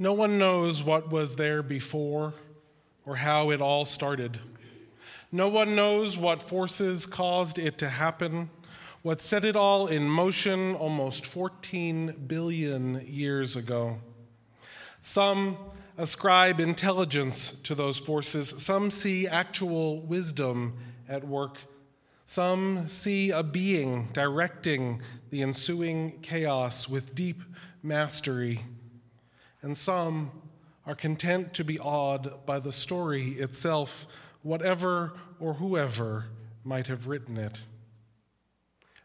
No one knows what was there before or how it all started. No one knows what forces caused it to happen, what set it all in motion almost 14 billion years ago. Some ascribe intelligence to those forces, some see actual wisdom at work. Some see a being directing the ensuing chaos with deep mastery and some are content to be awed by the story itself, whatever or whoever might have written it.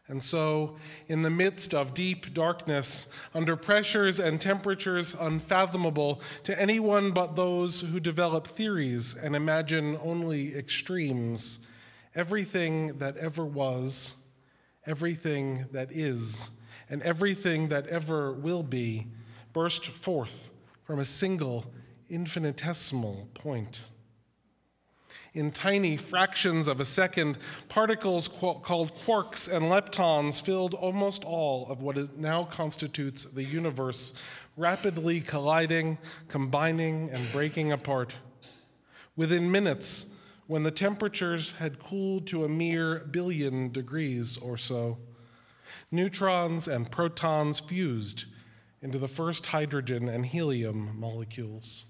And so, in the midst of deep darkness, under pressures and temperatures unfathomable to anyone but those who develop theories and imagine only extremes, everything that ever was, everything that is, and everything that ever will be burst forth from a single infinitesimal point. In tiny fractions of a second, particles called quarks and leptons filled almost all of what now constitutes the universe, rapidly colliding, combining, and breaking apart. Within minutes, when the temperatures had cooled to a mere billion degrees or so, neutrons and protons fused into the first hydrogen and helium molecules.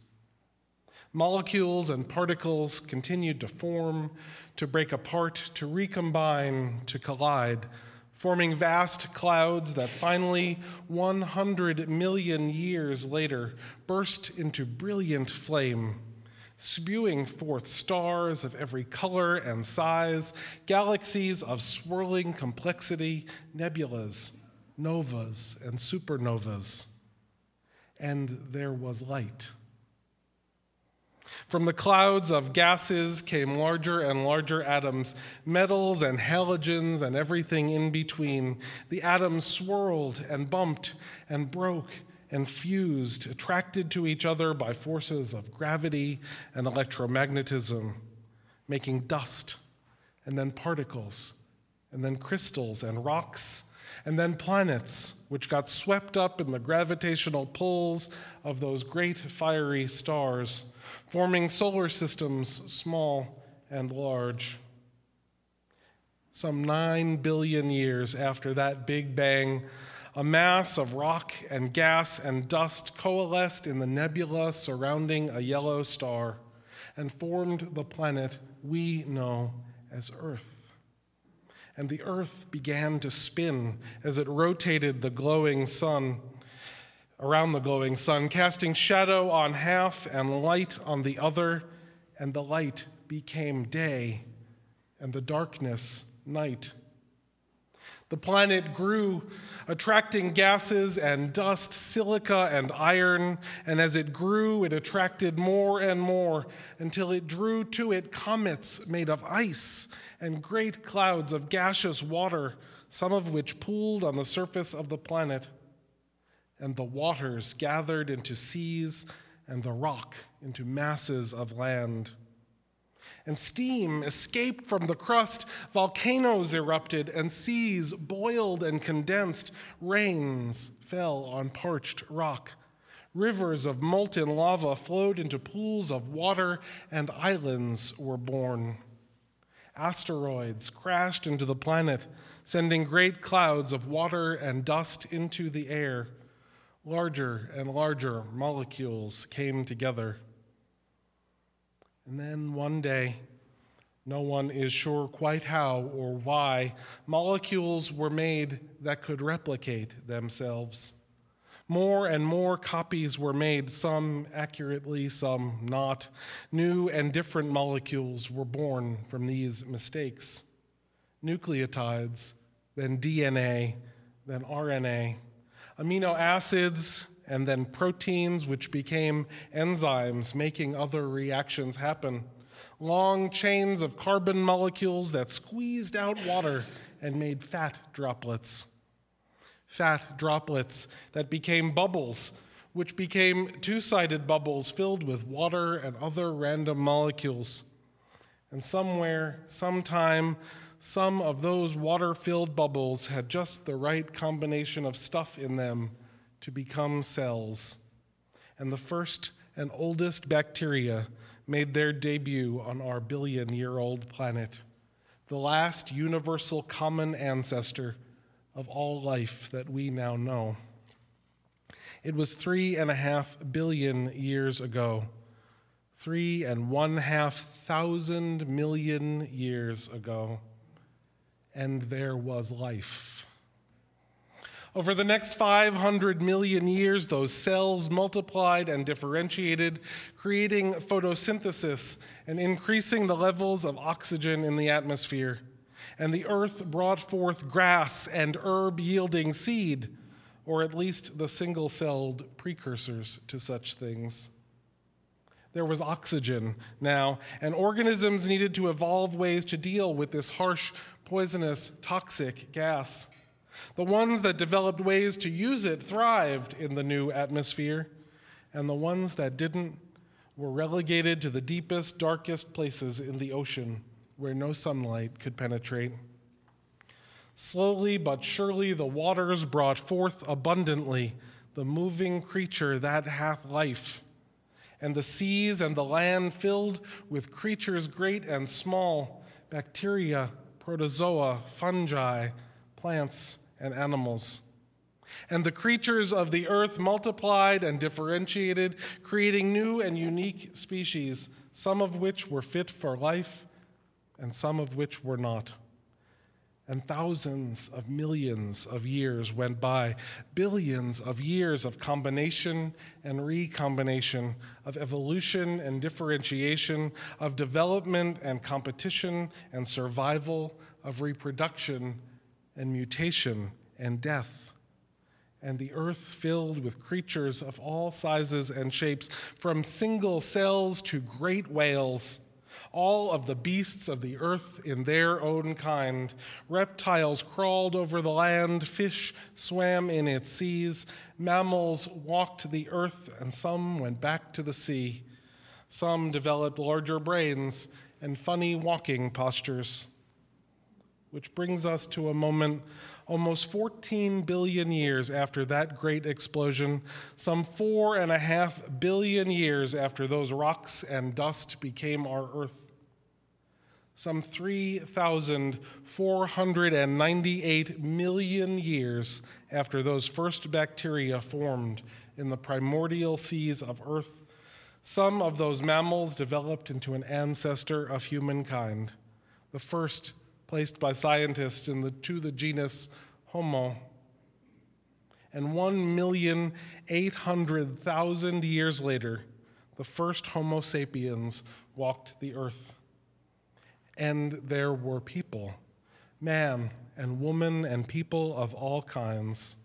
Molecules and particles continued to form, to break apart, to recombine, to collide, forming vast clouds that finally, 100 million years later, burst into brilliant flame, spewing forth stars of every color and size, galaxies of swirling complexity, nebulas, novas and supernovas, and there was light. From the clouds of gases came larger and larger atoms, metals and halogens and everything in between. The atoms swirled and bumped and broke and fused, attracted to each other by forces of gravity and electromagnetism, making dust and then particles and then crystals and rocks and then planets, which got swept up in the gravitational pulls of those great fiery stars, forming solar systems small and large. Some nine billion years after that Big Bang, a mass of rock and gas and dust coalesced in the nebula surrounding a yellow star and formed the planet we know as Earth and the earth began to spin as it rotated the glowing sun around the glowing sun, casting shadow on half and light on the other, and the light became day, and the darkness night. The planet grew, attracting gases and dust, silica and iron, and as it grew, it attracted more and more until it drew to it comets made of ice and great clouds of gaseous water, some of which pooled on the surface of the planet. And the waters gathered into seas, and the rock into masses of land and steam escaped from the crust. Volcanoes erupted, and seas boiled and condensed. Rains fell on parched rock. Rivers of molten lava flowed into pools of water, and islands were born. Asteroids crashed into the planet, sending great clouds of water and dust into the air. Larger and larger molecules came together. And then one day, no one is sure quite how or why, molecules were made that could replicate themselves. More and more copies were made, some accurately, some not. New and different molecules were born from these mistakes nucleotides, then DNA, then RNA, amino acids, and then proteins, which became enzymes, making other reactions happen. Long chains of carbon molecules that squeezed out water and made fat droplets. Fat droplets that became bubbles, which became two sided bubbles filled with water and other random molecules. And somewhere, sometime, some of those water filled bubbles had just the right combination of stuff in them to become cells. and the first and oldest bacteria made their debut on our billion year old planet, the last universal common ancestor of all life that we now know. It was three and a half billion years ago, three and one half thousand million years ago, and there was life. Over the next 500 million years, those cells multiplied and differentiated, creating photosynthesis and increasing the levels of oxygen in the atmosphere. And the earth brought forth grass and herb yielding seed, or at least the single celled precursors to such things. There was oxygen now, and organisms needed to evolve ways to deal with this harsh, poisonous, toxic gas. The ones that developed ways to use it thrived in the new atmosphere, and the ones that didn't were relegated to the deepest, darkest places in the ocean where no sunlight could penetrate. Slowly but surely, the waters brought forth abundantly the moving creature that hath life, and the seas and the land filled with creatures great and small bacteria, protozoa, fungi, plants, and animals. And the creatures of the earth multiplied and differentiated, creating new and unique species, some of which were fit for life and some of which were not. And thousands of millions of years went by, billions of years of combination and recombination, of evolution and differentiation, of development and competition and survival, of reproduction and mutation and death, and the earth filled with creatures of all sizes and shapes, from single cells to great whales, all of the beasts of the earth in their own kind. Reptiles crawled over the land, fish swam in its seas, mammals walked the earth, and some went back to the sea. Some developed larger brains and funny walking postures. Which brings us to a moment almost 14 billion years after that great explosion, some four and a half billion years after those rocks and dust became our Earth. Some 3,498 million years after those first bacteria formed in the primordial seas of Earth, some of those mammals developed into an ancestor of humankind, the first placed by scientists in the, to the genus Homo. And 1,800,000 years later, the first Homo sapiens walked the earth. And there were people, man and woman and people of all kinds.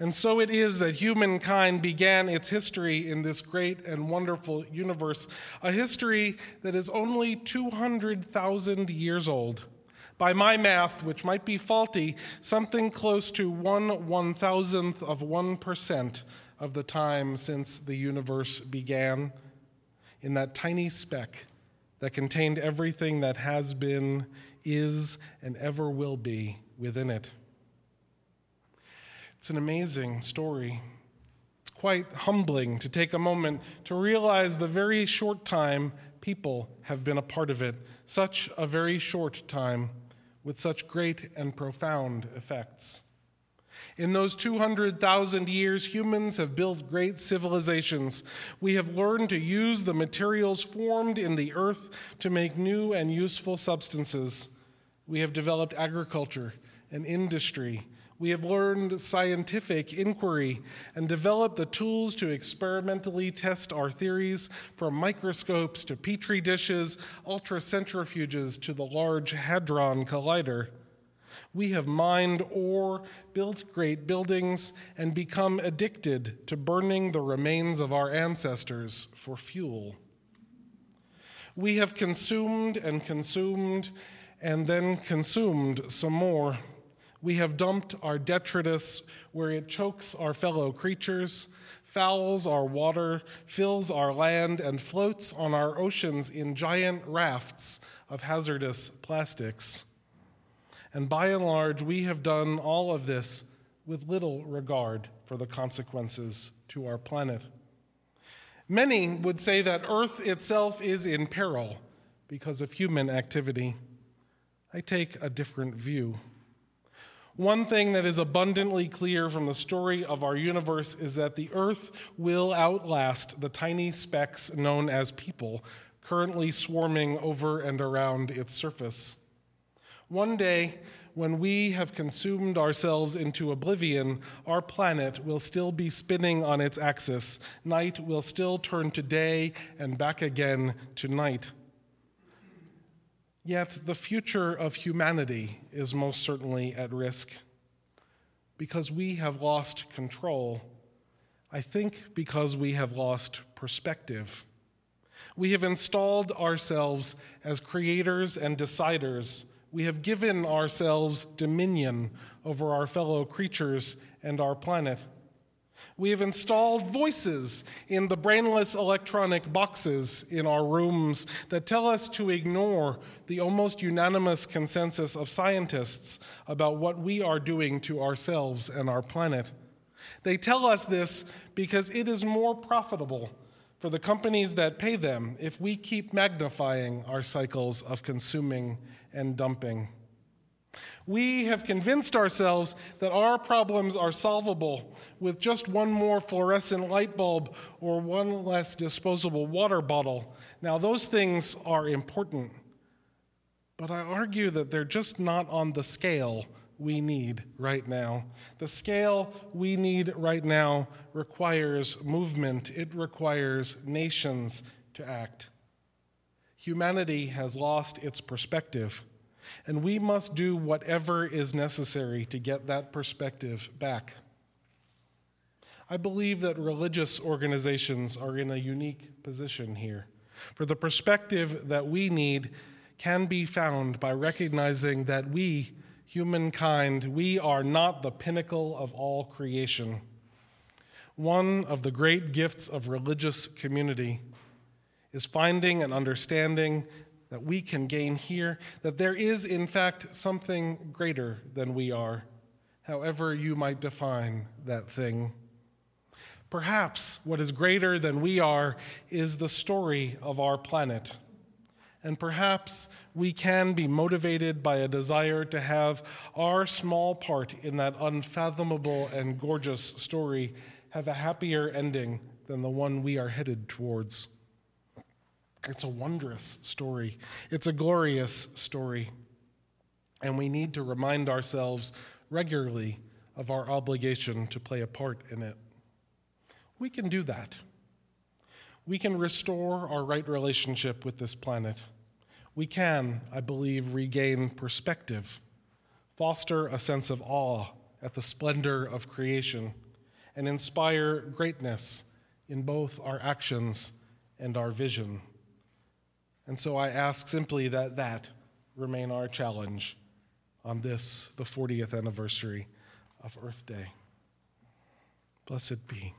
And so it is that humankind began its history in this great and wonderful universe, a history that is only 200,000 years old. By my math, which might be faulty, something close to one one thousandth of 1% of the time since the universe began, in that tiny speck that contained everything that has been, is, and ever will be within it. It's an amazing story. It's quite humbling to take a moment to realize the very short time people have been a part of it, such a very short time with such great and profound effects. In those 200,000 years, humans have built great civilizations. We have learned to use the materials formed in the earth to make new and useful substances. We have developed agriculture and industry we have learned scientific inquiry and developed the tools to experimentally test our theories from microscopes to petri dishes, ultracentrifuges to the Large Hadron Collider. We have mined ore, built great buildings, and become addicted to burning the remains of our ancestors for fuel. We have consumed and consumed and then consumed some more. We have dumped our detritus where it chokes our fellow creatures, fouls our water, fills our land, and floats on our oceans in giant rafts of hazardous plastics. And by and large, we have done all of this with little regard for the consequences to our planet. Many would say that Earth itself is in peril because of human activity. I take a different view. One thing that is abundantly clear from the story of our universe is that the Earth will outlast the tiny specks known as people currently swarming over and around its surface. One day, when we have consumed ourselves into oblivion, our planet will still be spinning on its axis. Night will still turn to day and back again to night. Yet the future of humanity is most certainly at risk because we have lost control. I think because we have lost perspective. We have installed ourselves as creators and deciders. We have given ourselves dominion over our fellow creatures and our planet. We have installed voices in the brainless electronic boxes in our rooms that tell us to ignore the almost unanimous consensus of scientists about what we are doing to ourselves and our planet. They tell us this because it is more profitable for the companies that pay them if we keep magnifying our cycles of consuming and dumping. We have convinced ourselves that our problems are solvable with just one more fluorescent light bulb or one less disposable water bottle. Now, those things are important, but I argue that they're just not on the scale we need right now. The scale we need right now requires movement, it requires nations to act. Humanity has lost its perspective. And we must do whatever is necessary to get that perspective back. I believe that religious organizations are in a unique position here. For the perspective that we need can be found by recognizing that we, humankind, we are not the pinnacle of all creation. One of the great gifts of religious community is finding and understanding that we can gain here, that there is, in fact, something greater than we are, however you might define that thing. Perhaps what is greater than we are is the story of our planet. And perhaps we can be motivated by a desire to have our small part in that unfathomable and gorgeous story have a happier ending than the one we are headed towards. It's a wondrous story, it's a glorious story. And we need to remind ourselves regularly of our obligation to play a part in it. We can do that. We can restore our right relationship with this planet. We can, I believe, regain perspective, foster a sense of awe at the splendor of creation, and inspire greatness in both our actions and our vision. And so I ask simply that that remain our challenge on this, the 40th anniversary of Earth Day. Blessed be.